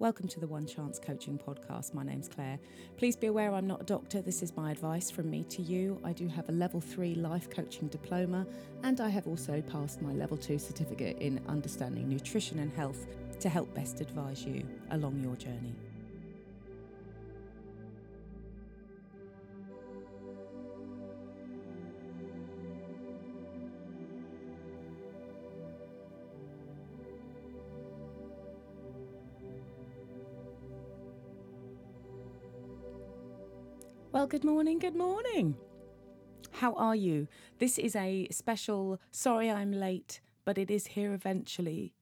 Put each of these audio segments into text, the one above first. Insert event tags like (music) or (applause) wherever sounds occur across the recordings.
Welcome to the One Chance Coaching Podcast. My name's Claire. Please be aware I'm not a doctor. This is my advice from me to you. I do have a level three life coaching diploma, and I have also passed my level two certificate in understanding nutrition and health to help best advise you along your journey. Well, good morning, good morning. How are you? This is a special, sorry I'm late, but it is here eventually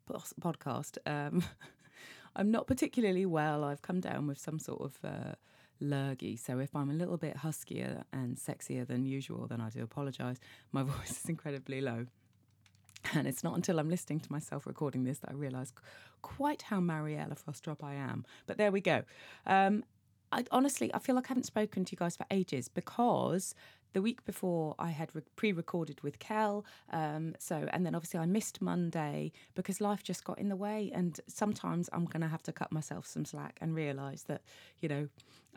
podcast. Um, (laughs) I'm not particularly well. I've come down with some sort of uh, lurgy. So if I'm a little bit huskier and sexier than usual, then I do apologise. My (laughs) voice is incredibly low. And it's not until I'm listening to myself recording this that I realise quite how Mariella Frostrup I am. But there we go. Um, I honestly, I feel like I haven't spoken to you guys for ages because the week before I had re- pre-recorded with Kel. Um, so, and then obviously I missed Monday because life just got in the way. And sometimes I'm going to have to cut myself some slack and realise that, you know,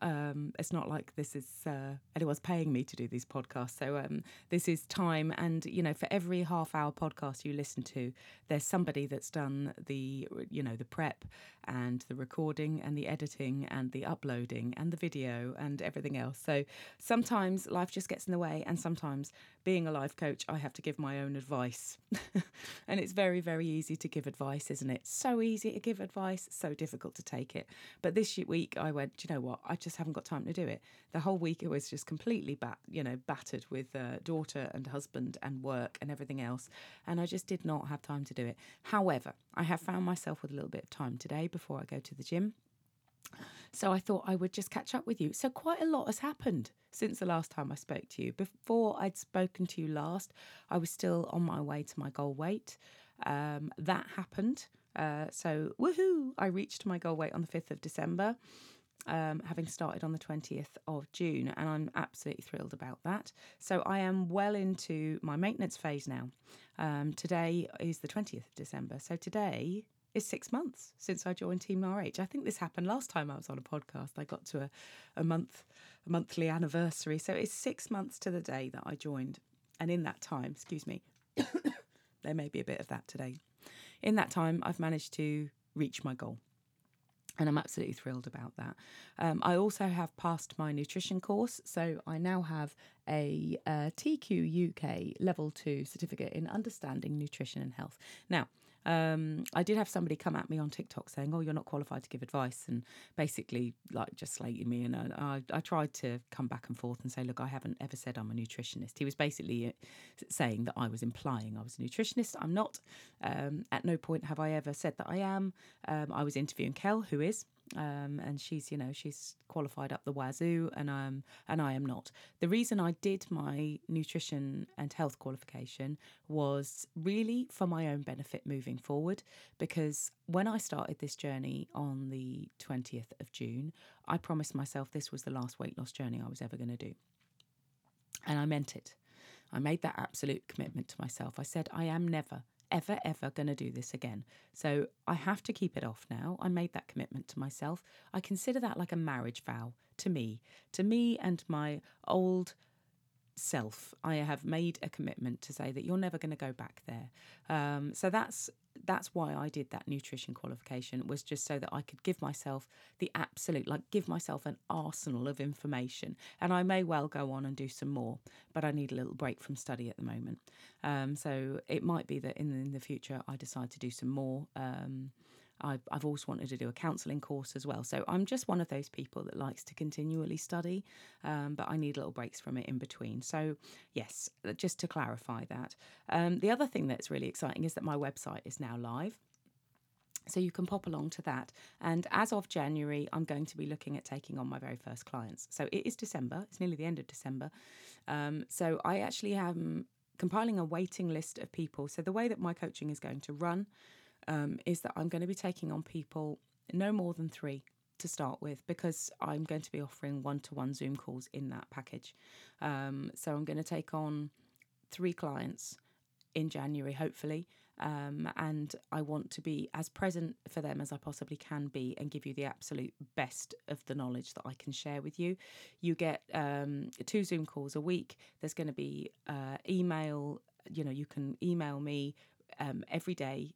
um, it's not like this is uh, anyone's paying me to do these podcasts. So um, this is time, and you know, for every half-hour podcast you listen to, there's somebody that's done the, you know, the prep and the recording and the editing and the uploading and the video and everything else. So sometimes life just gets in the way, and sometimes being a life coach, I have to give my own advice. (laughs) and it's very, very easy to give advice, isn't it? So easy to give advice, so difficult to take it. But this week I went, you know what? I just haven't got time to do it. The whole week it was just completely bat, you know, battered with uh, daughter and husband and work and everything else. And I just did not have time to do it. However, I have found myself with a little bit of time today before I go to the gym. So I thought I would just catch up with you. So quite a lot has happened since the last time I spoke to you. Before I'd spoken to you last, I was still on my way to my goal weight. Um, that happened. Uh, so woohoo! I reached my goal weight on the 5th of December. Um, having started on the 20th of June, and I'm absolutely thrilled about that. So, I am well into my maintenance phase now. Um, today is the 20th of December. So, today is six months since I joined Team RH. I think this happened last time I was on a podcast. I got to a, a month, a monthly anniversary. So it's six months to the day that I joined. And in that time, excuse me, (coughs) there may be a bit of that today. In that time, I've managed to reach my goal. And I'm absolutely thrilled about that. Um, I also have passed my nutrition course, so I now have a, a TQ UK Level 2 certificate in understanding nutrition and health. Now, um, I did have somebody come at me on TikTok saying, "Oh, you're not qualified to give advice," and basically like just slating me. And I, I, tried to come back and forth and say, "Look, I haven't ever said I'm a nutritionist." He was basically uh, saying that I was implying I was a nutritionist. I'm not. Um, at no point have I ever said that I am. Um, I was interviewing Kel, who is um, and she's you know she's qualified up the wazoo, and um and I am not. The reason I did my nutrition and health qualification was really for my own benefit moving forward, because when I started this journey on the twentieth of June, I promised myself this was the last weight loss journey I was ever going to do, and I meant it. I made that absolute commitment to myself. I said I am never ever, ever going to do this again. So I have to keep it off now. I made that commitment to myself. I consider that like a marriage vow to me, to me and my old self. I have made a commitment to say that you're never going to go back there. Um, so that's that's why I did that nutrition qualification was just so that I could give myself the absolute like give myself an arsenal of information and I may well go on and do some more but I need a little break from study at the moment um, so it might be that in, in the future I decide to do some more um, I've, I've wanted to do a counselling course as well. So I'm just one of those people that likes to continually study, um, but I need little breaks from it in between. So, yes, just to clarify that. Um, the other thing that's really exciting is that my website is now live. So you can pop along to that. And as of January, I'm going to be looking at taking on my very first clients. So it is December, it's nearly the end of December. Um, so I actually am compiling a waiting list of people. So the way that my coaching is going to run um, is that I'm going to be taking on people no more than three to start with because I'm going to be offering one to one Zoom calls in that package. Um, so I'm going to take on three clients in January, hopefully. Um, and I want to be as present for them as I possibly can be and give you the absolute best of the knowledge that I can share with you. You get um, two Zoom calls a week. There's going to be uh, email, you know, you can email me um, every day.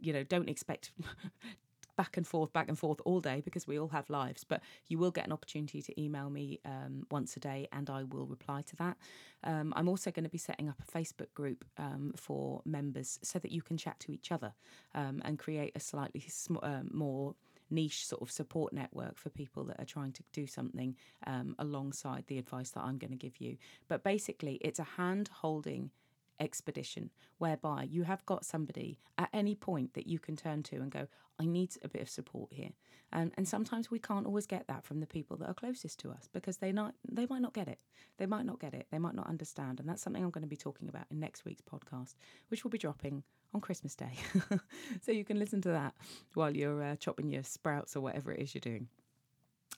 You know, don't expect (laughs) back and forth, back and forth all day because we all have lives. But you will get an opportunity to email me um, once a day and I will reply to that. Um, I'm also going to be setting up a Facebook group um, for members so that you can chat to each other um, and create a slightly sm- uh, more niche sort of support network for people that are trying to do something um, alongside the advice that I'm going to give you. But basically, it's a hand holding expedition whereby you have got somebody at any point that you can turn to and go, I need a bit of support here. And, and sometimes we can't always get that from the people that are closest to us because they not they might not get it. They might not get it. They might not understand. And that's something I'm going to be talking about in next week's podcast, which will be dropping on Christmas Day. (laughs) so you can listen to that while you're uh, chopping your sprouts or whatever it is you're doing.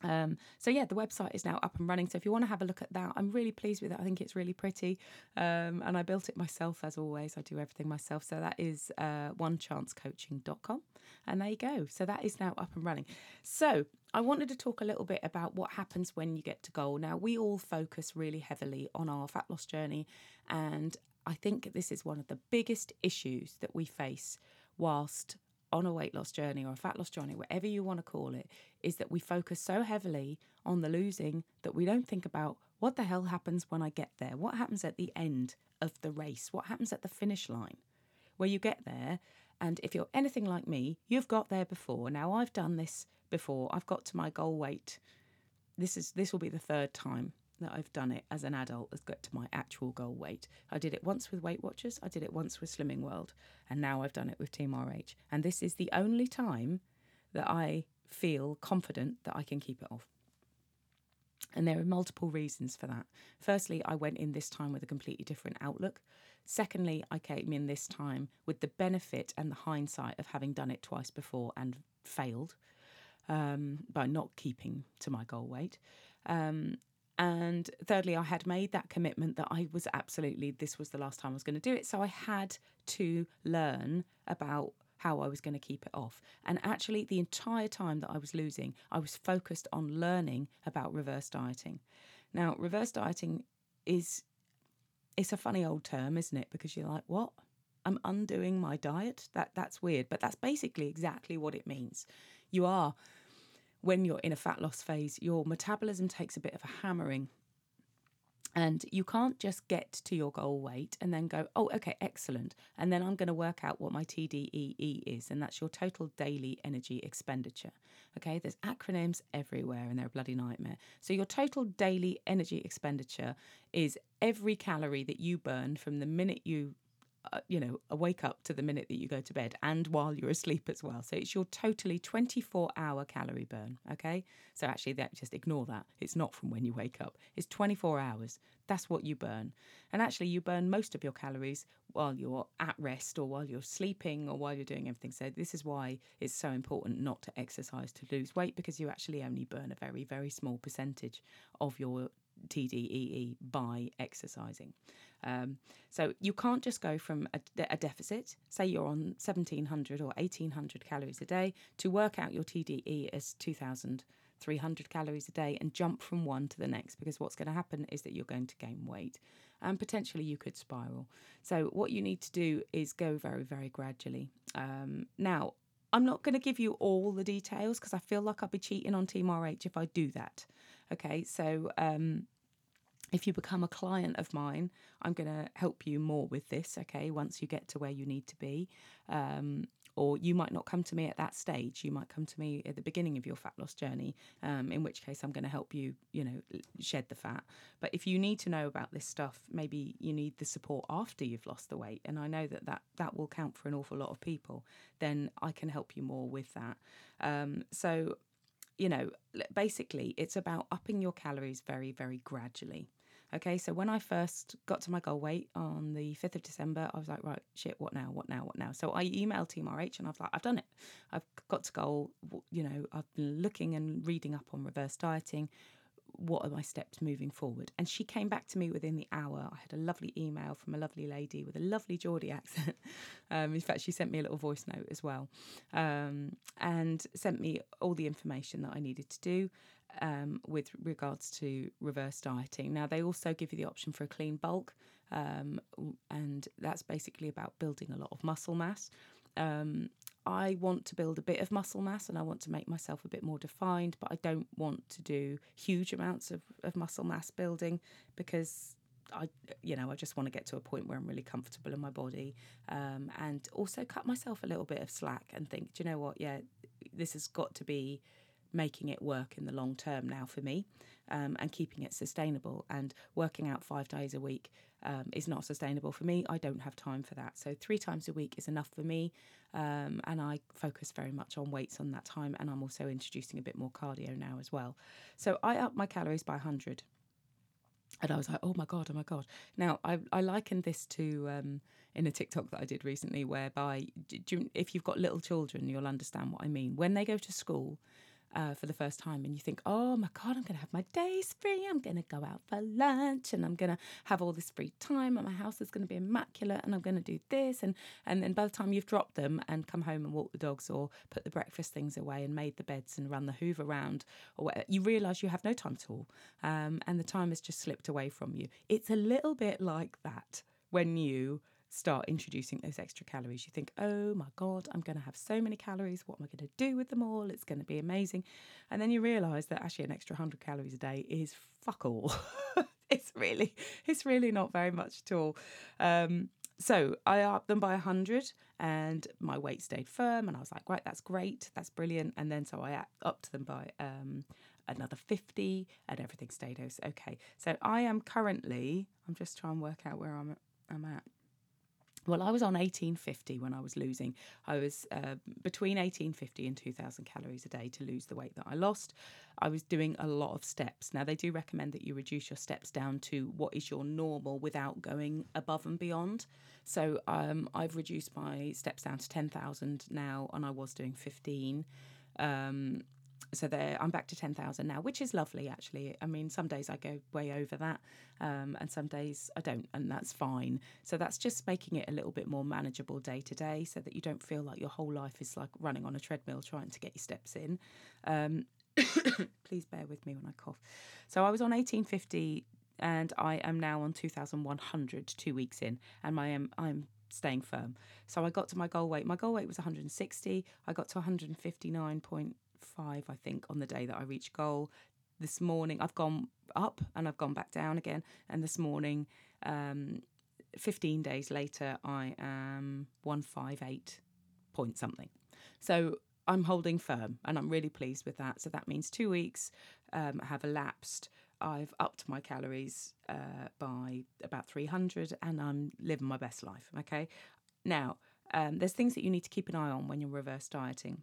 Um, so yeah, the website is now up and running. So if you want to have a look at that, I'm really pleased with it. I think it's really pretty, um, and I built it myself as always. I do everything myself. So that is uh, onechancecoaching.com, and there you go. So that is now up and running. So I wanted to talk a little bit about what happens when you get to goal. Now we all focus really heavily on our fat loss journey, and I think this is one of the biggest issues that we face whilst on a weight loss journey or a fat loss journey, whatever you want to call it, is that we focus so heavily on the losing that we don't think about what the hell happens when I get there? What happens at the end of the race? What happens at the finish line? Where you get there, and if you're anything like me, you've got there before. Now, I've done this before. I've got to my goal weight. This is this will be the third time that I've done it as an adult has got to my actual goal weight. I did it once with Weight Watchers, I did it once with Slimming World, and now I've done it with Team RH. And this is the only time that I feel confident that I can keep it off. And there are multiple reasons for that. Firstly, I went in this time with a completely different outlook. Secondly, I came in this time with the benefit and the hindsight of having done it twice before and failed um, by not keeping to my goal weight. Um, and thirdly, I had made that commitment that I was absolutely, this was the last time I was going to do it. So I had to learn about how I was going to keep it off. And actually, the entire time that I was losing, I was focused on learning about reverse dieting. Now, reverse dieting is it's a funny old term, isn't it? Because you're like, what? I'm undoing my diet? That that's weird, but that's basically exactly what it means. You are when you're in a fat loss phase, your metabolism takes a bit of a hammering. And you can't just get to your goal weight and then go, oh, okay, excellent. And then I'm going to work out what my TDEE is. And that's your total daily energy expenditure. Okay, there's acronyms everywhere and they're a bloody nightmare. So your total daily energy expenditure is every calorie that you burn from the minute you uh, you know, wake up to the minute that you go to bed and while you're asleep as well. So it's your totally 24 hour calorie burn. Okay. So actually, that just ignore that. It's not from when you wake up, it's 24 hours. That's what you burn. And actually, you burn most of your calories while you're at rest or while you're sleeping or while you're doing everything. So, this is why it's so important not to exercise to lose weight because you actually only burn a very, very small percentage of your TDEE by exercising. Um, so you can't just go from a, a, deficit, say you're on 1700 or 1800 calories a day, to work out your TDE as 2300 calories a day and jump from one to the next because what's going to happen is that you're going to gain weight and potentially you could spiral. So what you need to do is go very, very gradually. Um, now, I'm not going to give you all the details because I feel like I'll be cheating on Team RH if I do that. Okay, so um, if you become a client of mine, I'm going to help you more with this, okay, once you get to where you need to be. Um, or you might not come to me at that stage. You might come to me at the beginning of your fat loss journey, um, in which case I'm going to help you, you know, shed the fat. But if you need to know about this stuff, maybe you need the support after you've lost the weight. And I know that that, that will count for an awful lot of people. Then I can help you more with that. Um, so you know, basically, it's about upping your calories very, very gradually. Okay, so when I first got to my goal weight on the 5th of December, I was like, right, shit, what now? What now? What now? So I emailed Team RH and I was like, I've done it. I've got to goal. You know, I've been looking and reading up on reverse dieting. What are my steps moving forward? And she came back to me within the hour. I had a lovely email from a lovely lady with a lovely Geordie accent. (laughs) um, in fact, she sent me a little voice note as well um, and sent me all the information that I needed to do. Um, with regards to reverse dieting. Now, they also give you the option for a clean bulk, um, and that's basically about building a lot of muscle mass. Um, I want to build a bit of muscle mass and I want to make myself a bit more defined, but I don't want to do huge amounts of, of muscle mass building because I, you know, I just want to get to a point where I'm really comfortable in my body, um, and also cut myself a little bit of slack and think, do you know what? Yeah, this has got to be making it work in the long term now for me um, and keeping it sustainable. And working out five days a week um, is not sustainable for me. I don't have time for that. So, three times a week is enough for me. Um, and I focus very much on weights on that time. And I'm also introducing a bit more cardio now as well. So, I up my calories by 100. And I was like, oh my God, oh my God. Now, I, I likened this to um, in a TikTok that I did recently, whereby you, if you've got little children, you'll understand what I mean. When they go to school, uh, for the first time and you think, oh my God, I'm going to have my days free. I'm going to go out for lunch and I'm going to have all this free time and my house is going to be immaculate and I'm going to do this. And, and then by the time you've dropped them and come home and walked the dogs or put the breakfast things away and made the beds and run the hoover around or whatever, you realise you have no time at all. Um, and the time has just slipped away from you. It's a little bit like that when you start introducing those extra calories. You think, oh my God, I'm going to have so many calories. What am I going to do with them all? It's going to be amazing. And then you realize that actually an extra 100 calories a day is fuck all. (laughs) it's really, it's really not very much at all. Um, so I upped them by 100 and my weight stayed firm. And I was like, right, that's great. That's brilliant. And then so I upped them by um, another 50 and everything stayed okay. So I am currently, I'm just trying to work out where I'm, I'm at. Well, I was on 1850 when I was losing. I was uh, between 1850 and 2000 calories a day to lose the weight that I lost. I was doing a lot of steps. Now, they do recommend that you reduce your steps down to what is your normal without going above and beyond. So um, I've reduced my steps down to 10,000 now, and I was doing 15. Um, so there i'm back to 10,000 now which is lovely actually. I mean some days i go way over that um, and some days i don't and that's fine. So that's just making it a little bit more manageable day to day so that you don't feel like your whole life is like running on a treadmill trying to get your steps in. Um, (coughs) please bear with me when i cough. So i was on 1850 and i am now on 2100 two weeks in and my um, i'm staying firm. So i got to my goal weight. My goal weight was 160 i got to 159 point five, I think, on the day that I reached goal. This morning, I've gone up and I've gone back down again. And this morning, um, 15 days later, I am 158 point something. So I'm holding firm and I'm really pleased with that. So that means two weeks um, have elapsed. I've upped my calories uh, by about 300 and I'm living my best life. Okay. Now, um, there's things that you need to keep an eye on when you're reverse dieting.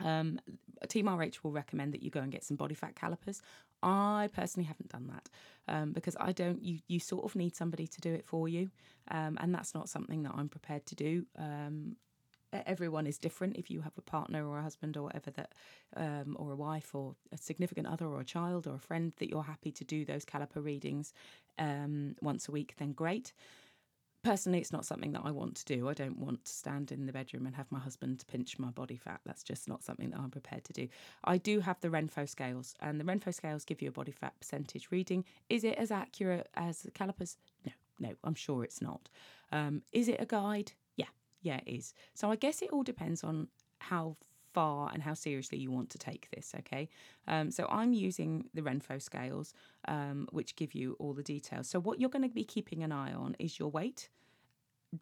Um, Team RH will recommend that you go and get some body fat calipers. I personally haven't done that um, because I don't. You you sort of need somebody to do it for you, um, and that's not something that I'm prepared to do. Um, everyone is different. If you have a partner or a husband or whatever that, um, or a wife or a significant other or a child or a friend that you're happy to do those caliper readings um, once a week, then great personally it's not something that i want to do. I don't want to stand in the bedroom and have my husband pinch my body fat. That's just not something that i'm prepared to do. I do have the Renpho scales and the Renpho scales give you a body fat percentage reading. Is it as accurate as the calipers? No no i'm sure it's not. Um, is it a guide? Yeah yeah it is. So i guess it all depends on how far and how seriously you want to take this. Okay, um, so I'm using the Renpho scales, um, which give you all the details. So what you're going to be keeping an eye on is your weight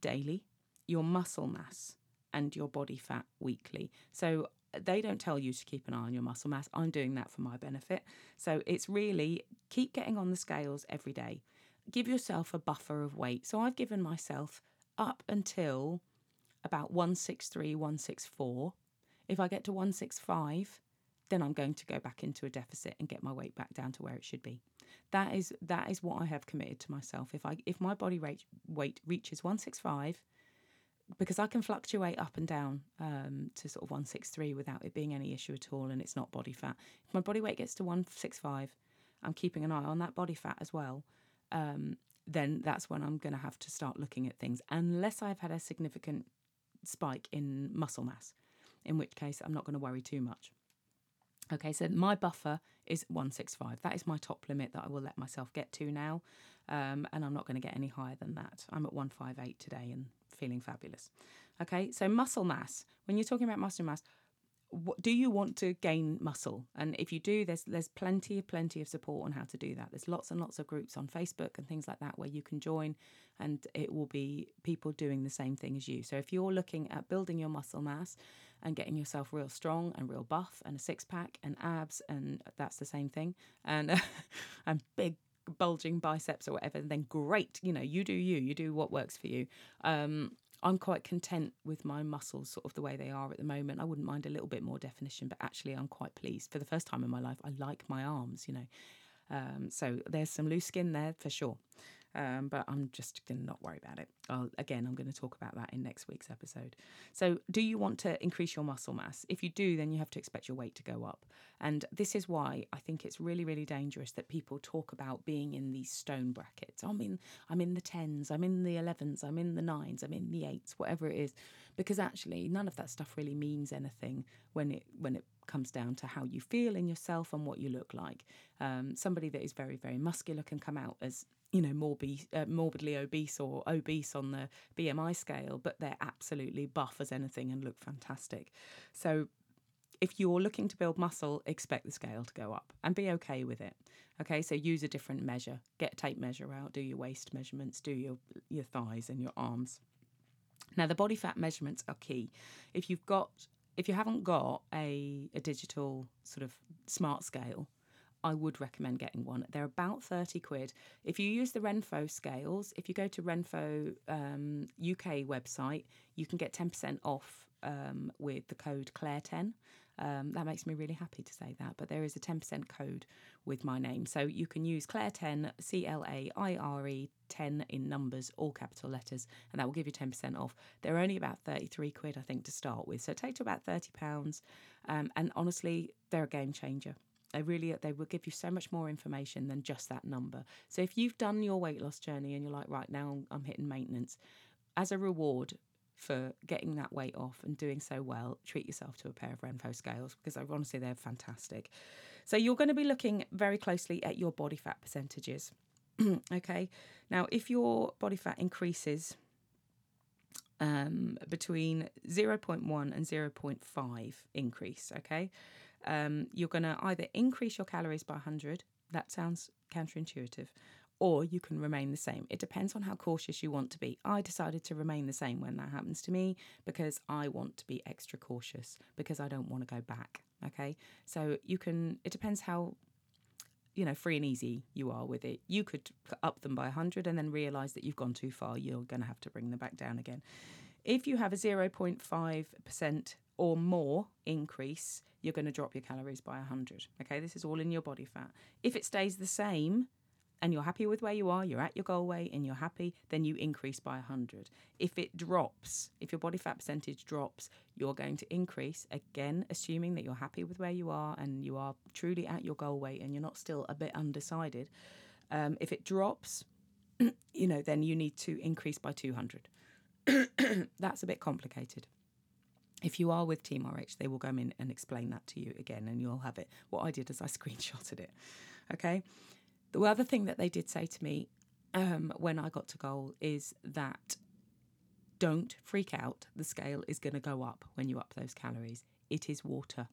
daily, your muscle mass, and your body fat weekly. So they don't tell you to keep an eye on your muscle mass. I'm doing that for my benefit. So it's really keep getting on the scales every day. Give yourself a buffer of weight. So I've given myself up until about 163, 164 if I get to 165, then I'm going to go back into a deficit and get my weight back down to where it should be. That is that is what I have committed to myself. If I if my body weight weight reaches 165, because I can fluctuate up and down um, to sort of 163 without it being any issue at all, and it's not body fat. If my body weight gets to 165, I'm keeping an eye on that body fat as well, um, then that's when I'm going to have to start looking at things, unless I've had a significant spike in muscle mass, in which case I'm not going to worry too much. Okay, so my buffer is 165. That is my top limit that I will let myself get to now. Um, and I'm not going to get any higher than that. I'm at 158 today and feeling fabulous. Okay, so muscle mass. When you're talking about muscle mass, what, do you want to gain muscle? And if you do, there's there's plenty, plenty of support on how to do that. There's lots and lots of groups on Facebook and things like that where you can join, and it will be people doing the same thing as you. So if you're looking at building your muscle mass and getting yourself real strong and real buff and a six pack and abs, and that's the same thing, and (laughs) and big bulging biceps or whatever, then great. You know, you do you. You do what works for you. Um, I'm quite content with my muscles sort of the way they are at the moment. I wouldn't mind a little bit more definition, but actually, I'm quite pleased. For the first time in my life, I like my arms, you know. Um, so there's some loose skin there for sure. Um, but I'm just going to not worry about it. I'll, again, I'm going to talk about that in next week's episode. So, do you want to increase your muscle mass? If you do, then you have to expect your weight to go up. And this is why I think it's really, really dangerous that people talk about being in these stone brackets. I'm in, I'm in the tens, I'm in the elevens, I'm in the nines, I'm in the eights, whatever it is, because actually none of that stuff really means anything when it when it comes down to how you feel in yourself and what you look like. Um, somebody that is very, very muscular can come out as you know, morbid, uh, morbidly obese or obese on the BMI scale, but they're absolutely buff as anything and look fantastic. So, if you're looking to build muscle, expect the scale to go up and be okay with it. Okay, so use a different measure. Get a tape measure out, do your waist measurements, do your your thighs and your arms. Now, the body fat measurements are key. If you've got if you haven't got a, a digital sort of smart scale, I would recommend getting one. They're about 30 quid. If you use the Renpho scales, if you go to Renpho um, UK website, you can get 10% off um, with the code Claire10. Um, that makes me really happy to say that, but there is a 10% code with my name. So you can use Claire10, C L A I R E 10 in numbers, all capital letters, and that will give you 10% off. They're only about 33 quid, I think, to start with. So take to about £30. Um, and honestly, they're a game changer. They really they will give you so much more information than just that number. So if you've done your weight loss journey and you're like, right now I'm hitting maintenance, as a reward for getting that weight off and doing so well, treat yourself to a pair of Renpho scales because I honestly they're fantastic. So you're going to be looking very closely at your body fat percentages. (clears throat) okay. Now, if your body fat increases um, between 0.1 and 0.5 increase, okay, um, you're going to either increase your calories by 100, that sounds counterintuitive, or you can remain the same. It depends on how cautious you want to be. I decided to remain the same when that happens to me because I want to be extra cautious because I don't want to go back. Okay. So you can, it depends how, you know, free and easy you are with it. You could up them by 100 and then realize that you've gone too far. You're going to have to bring them back down again. If you have a 0.5% or more increase, you're going to drop your calories by 100. Okay, this is all in your body fat. If it stays the same and you're happy with where you are, you're at your goal weight and you're happy, then you increase by 100. If it drops, if your body fat percentage drops, you're going to increase again, assuming that you're happy with where you are and you are truly at your goal weight and you're not still a bit undecided. Um, if it drops, (clears throat) you know, then you need to increase by 200. (clears throat) That's a bit complicated if you are with Team RH, they will come in and explain that to you again, and you'll have it. What I did is I (laughs) screenshotted it. Okay. The other thing that they did say to me um, when I got to goal is that don't freak out. The scale is going to go up when you up those calories. It is water.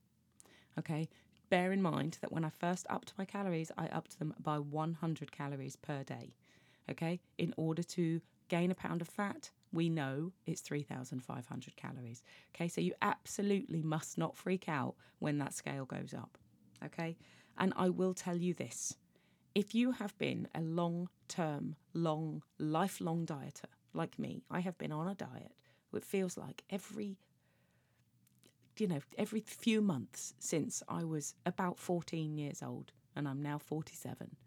Okay. Bear in mind that when I first upped my calories, I upped them by 100 calories per day. Okay. In order to gain a pound of fat, we know it's 3,500 calories. Okay, so you absolutely must not freak out when that scale goes up. Okay, and I will tell you this if you have been a long term, long, lifelong dieter like me, I have been on a diet, it feels like every you know, every few months since I was about 14 years old, and I'm now 47,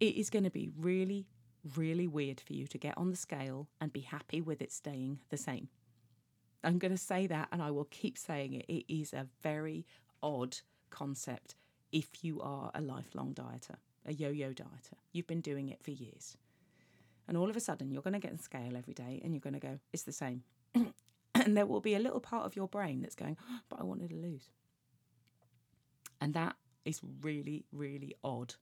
it is going to be really, really weird for you to get on the scale and be happy with it staying the same. I'm going to say that and I will keep saying it. It is a very odd concept. if you are a lifelong dieter, a yo yo dieter. You've been doing it for years. And all of a sudden, you're going to get on scale every day and you're going to go, it's the same. (clears throat) and there will be a little part of your brain that's going, but I wanted to lose. And that is really, really odd.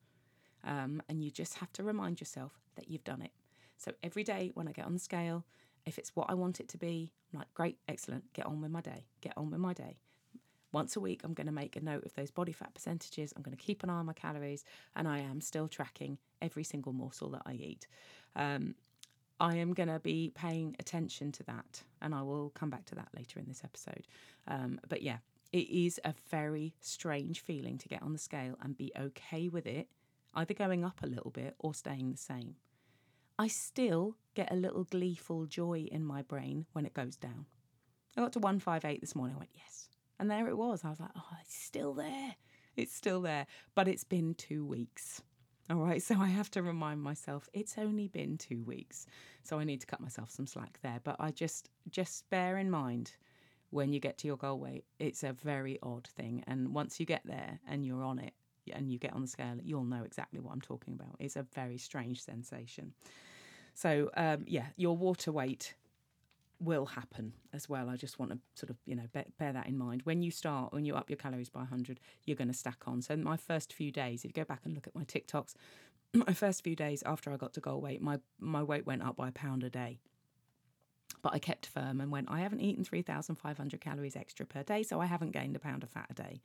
Um, and you just have to remind yourself that you've done it. So every day when I get on the scale, if it's what I want it to be, I'm like, great, excellent, get on with my day, get on with my day. Once a week, I'm going to make a note of those body fat percentages. I'm going to keep an eye on my calories, and I am still tracking every single morsel that I eat. Um, I am going to be paying attention to that, and I will come back to that later in this episode. Um, but yeah, it is a very strange feeling to get on the scale and be okay with it, either going up a little bit or staying the same. I still get a little gleeful joy in my brain when it goes down. I got to 158 this morning. I went, yes. And there it was. I was like, oh, it's still there. It's still there. But it's been two weeks. All right. So I have to remind myself it's only been two weeks. So I need to cut myself some slack there. But I just, just bear in mind when you get to your goal weight, it's a very odd thing. And once you get there and you're on it and you get on the scale, you'll know exactly what I'm talking about. It's a very strange sensation. So, um, yeah, your water weight will happen as well. I just want to sort of, you know, bear, bear that in mind. When you start, when you up your calories by 100, you're going to stack on. So my first few days, if you go back and look at my TikToks, (clears throat) my first few days after I got to goal weight, my, my weight went up by a pound a day. But I kept firm and went, I haven't eaten 3,500 calories extra per day, so I haven't gained a pound of fat a day.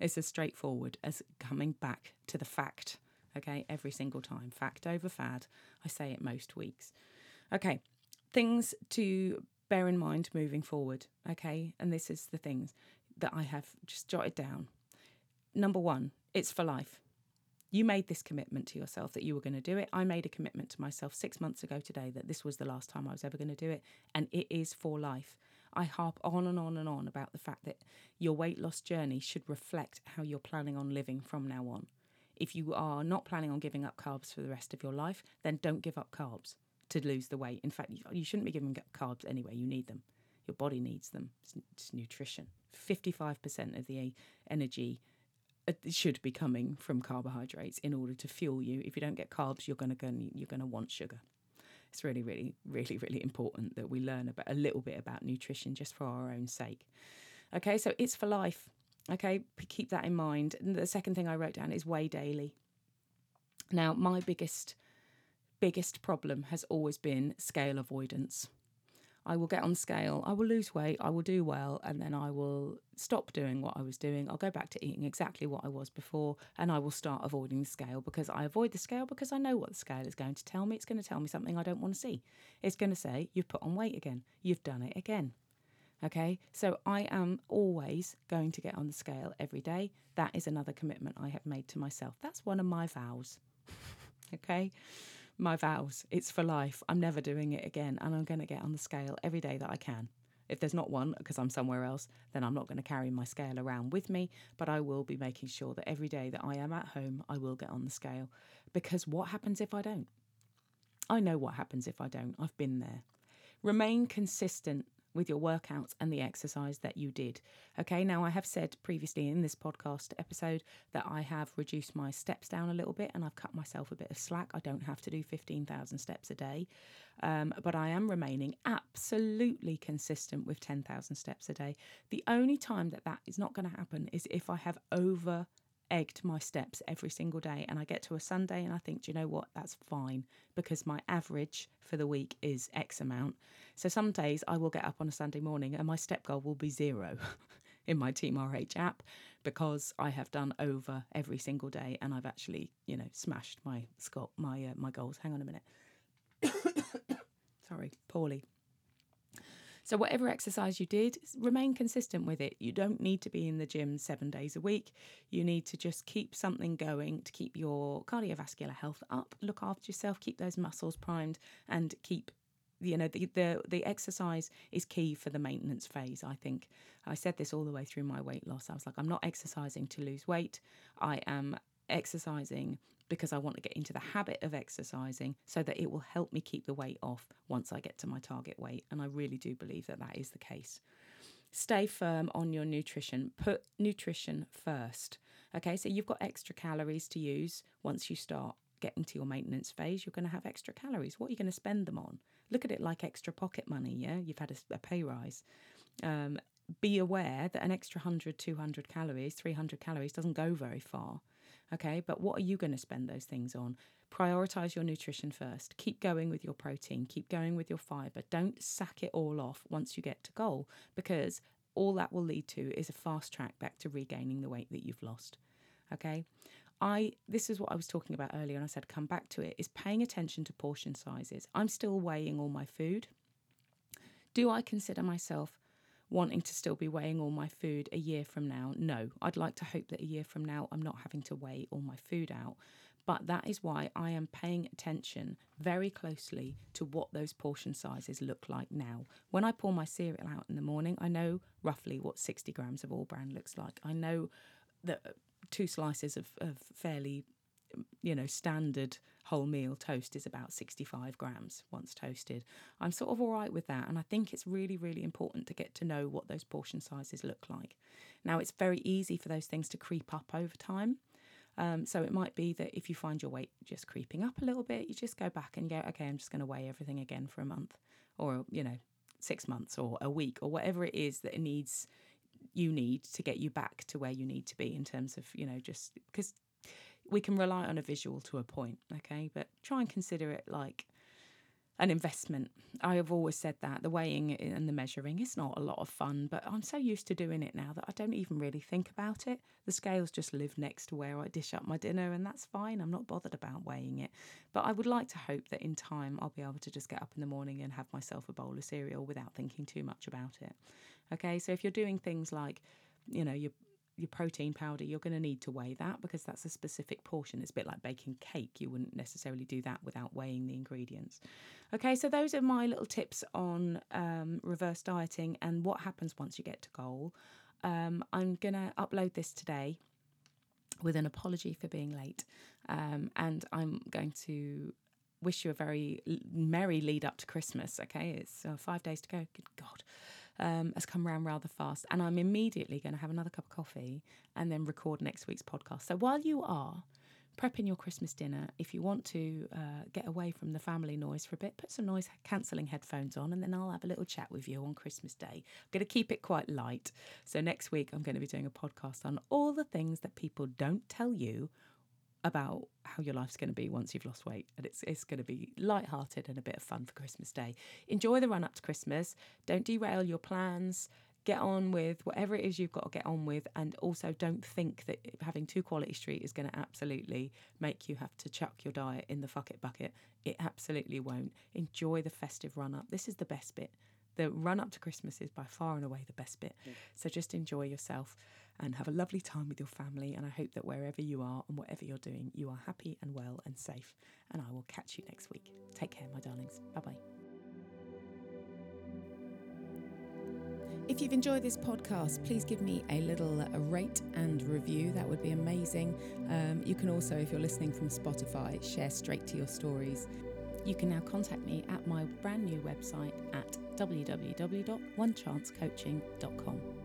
It's as straightforward as coming back to the fact, okay, every single time. Fact over fad. I say it most weeks. Okay, things to bear in mind moving forward. Okay. And this is the things that I have just jotted down. Number one, it's for life. You made this commitment to yourself that you were going to do it. I made a commitment to myself six months ago today that this was the last time I was ever going to do it. And it is for life. I harp on and on and on about the fact that your weight loss journey should reflect how you're planning on living from now on. If you are not planning on giving up carbs for the rest of your life, then don't give up carbs to lose the weight. In fact, you shouldn't be giving carbs anyway. You need them. Your body needs them. It's, it's nutrition. 55% of the energy uh, should be coming from carbohydrates in order to fuel you. If you don't get carbs, you're going to you're going to want sugar. It's really, really, really, really important that we learn about a little bit about nutrition just for our own sake. Okay, so it's for life. Okay, keep that in mind. And the second thing I wrote down is weigh daily. Now, my biggest biggest problem has always been scale avoidance. I will get on scale, I will lose weight, I will do well, and then I will stop doing what I was doing. I'll go back to eating exactly what I was before, and I will start avoiding the scale because I avoid the scale because I know what the scale is going to tell me. It's going to tell me something I don't want to see. It's going to say, You've put on weight again, you've done it again. Okay, so I am always going to get on the scale every day. That is another commitment I have made to myself. That's one of my vows. (laughs) okay my vows. It's for life. I'm never doing it again. And I'm going to get on the scale every day that I can. If there's not one because I'm somewhere else, then I'm not going to carry my scale around with me. But I will be making sure that every day that I am at home, I will get on the scale. Because what happens if I don't? I know what happens if I don't. I've been there. Remain consistent with your workouts and the exercise that you did. Okay, now I have said previously in this podcast episode that I have reduced my steps down a little bit and I've cut myself a bit of slack. I don't have to do 15,000 steps a day, um, but I am remaining absolutely consistent with 10,000 steps a day. The only time that that is not going to happen is if I have over egged my steps every single day. And I get to a Sunday and I think, do you know what? That's fine because my average for the week is X amount. So some days I will get up on a Sunday morning and my step goal will be zero (laughs) in my Team RH app because I have done over every single day and I've actually, you know, smashed my my uh, my goals. Hang on a minute. (coughs) Sorry, poorly. So, whatever exercise you did, remain consistent with it. You don't need to be in the gym seven days a week. You need to just keep something going to keep your cardiovascular health up, look after yourself, keep those muscles primed, and keep you know the, the the exercise is key for the maintenance phase i think i said this all the way through my weight loss i was like i'm not exercising to lose weight i am exercising because I want to get into the habit of exercising so that it will help me keep the weight off once I get to my target weight. And I really do believe that that is the case. Stay firm on your nutrition. Put nutrition first. Okay, so you've got extra calories to use once you start getting to your maintenance phase. You're going to have extra calories. What are you going to spend them on? Look at it like extra pocket money. Yeah, you've had a, a pay rise. Um, be aware that an extra 100, 200 calories, 300 calories doesn't go very far. Okay, but what are you going to spend those things on? Prioritize your nutrition first. Keep going with your protein, keep going with your fiber. Don't sack it all off once you get to goal because all that will lead to is a fast track back to regaining the weight that you've lost. Okay? I this is what I was talking about earlier and I said come back to it is paying attention to portion sizes. I'm still weighing all my food. Do I consider myself wanting to still be weighing all my food a year from now. No, I'd like to hope that a year from now I'm not having to weigh all my food out. But that is why I am paying attention very closely to what those portion sizes look like now. When I pour my cereal out in the morning, I know roughly what 60 grams of all bran looks like. I know that two slices of, of fairly you know, standard wholemeal toast is about 65 grams once toasted. I'm sort of all right with that. And I think it's really, really important to get to know what those portion sizes look like. Now, it's very easy for those things to creep up over time. Um, so it might be that if you find your weight just creeping up a little bit, you just go back and go, okay, I'm just going to weigh everything again for a month or, you know, six months or a week or whatever it is that it needs you need to get you back to where you need to be in terms of, you know, just because we can rely on a visual to a point, okay? But try and consider it like an investment. I have always said that the weighing and the measuring is not a lot of fun, but I'm so used to doing it now that I don't even really think about it. The scales just live next to where I dish up my dinner, and that's fine. I'm not bothered about weighing it. But I would like to hope that in time I'll be able to just get up in the morning and have myself a bowl of cereal without thinking too much about it. Okay, so if you're doing things like, you know, you're your protein powder, you're going to need to weigh that because that's a specific portion. It's a bit like baking cake. You wouldn't necessarily do that without weighing the ingredients. Okay, so those are my little tips on um, reverse dieting and what happens once you get to goal. Um, I'm going to upload this today with an apology for being late. Um, and I'm going to wish you a very merry lead up to Christmas. Okay, it's uh, five days to go. Good God um, has come around rather fast. And I'm immediately going to have another cup of coffee and then record next week's podcast. So while you are prepping your Christmas dinner, if you want to uh, get away from the family noise for a bit, put some noise cancelling headphones on, and then I'll have a little chat with you on Christmas Day. I'm going to keep it quite light. So next week, I'm going to be doing a podcast on all the things that people don't tell you about how your life's going to be once you've lost weight. And it's, it's going to be light-hearted and a bit of fun for Christmas Day. Enjoy the run up to Christmas. Don't derail your plans. Get on with whatever it is you've got to get on with. And also don't think that having two quality street is going to absolutely make you have to chuck your diet in the fuck it bucket. It absolutely won't. Enjoy the festive run up. This is the best bit. The run up to Christmas is by far and away the best bit. So just enjoy yourself and have a lovely time with your family. And I hope that wherever you are and whatever you're doing, you are happy and well and safe. And I will catch you next week. Take care, my darlings. Bye bye. If you've enjoyed this podcast, please give me a little a rate and review. That would be amazing. Um, you can also, if you're listening from Spotify, share straight to your stories. You can now contact me at my brand new website at www.onechancecoaching.com.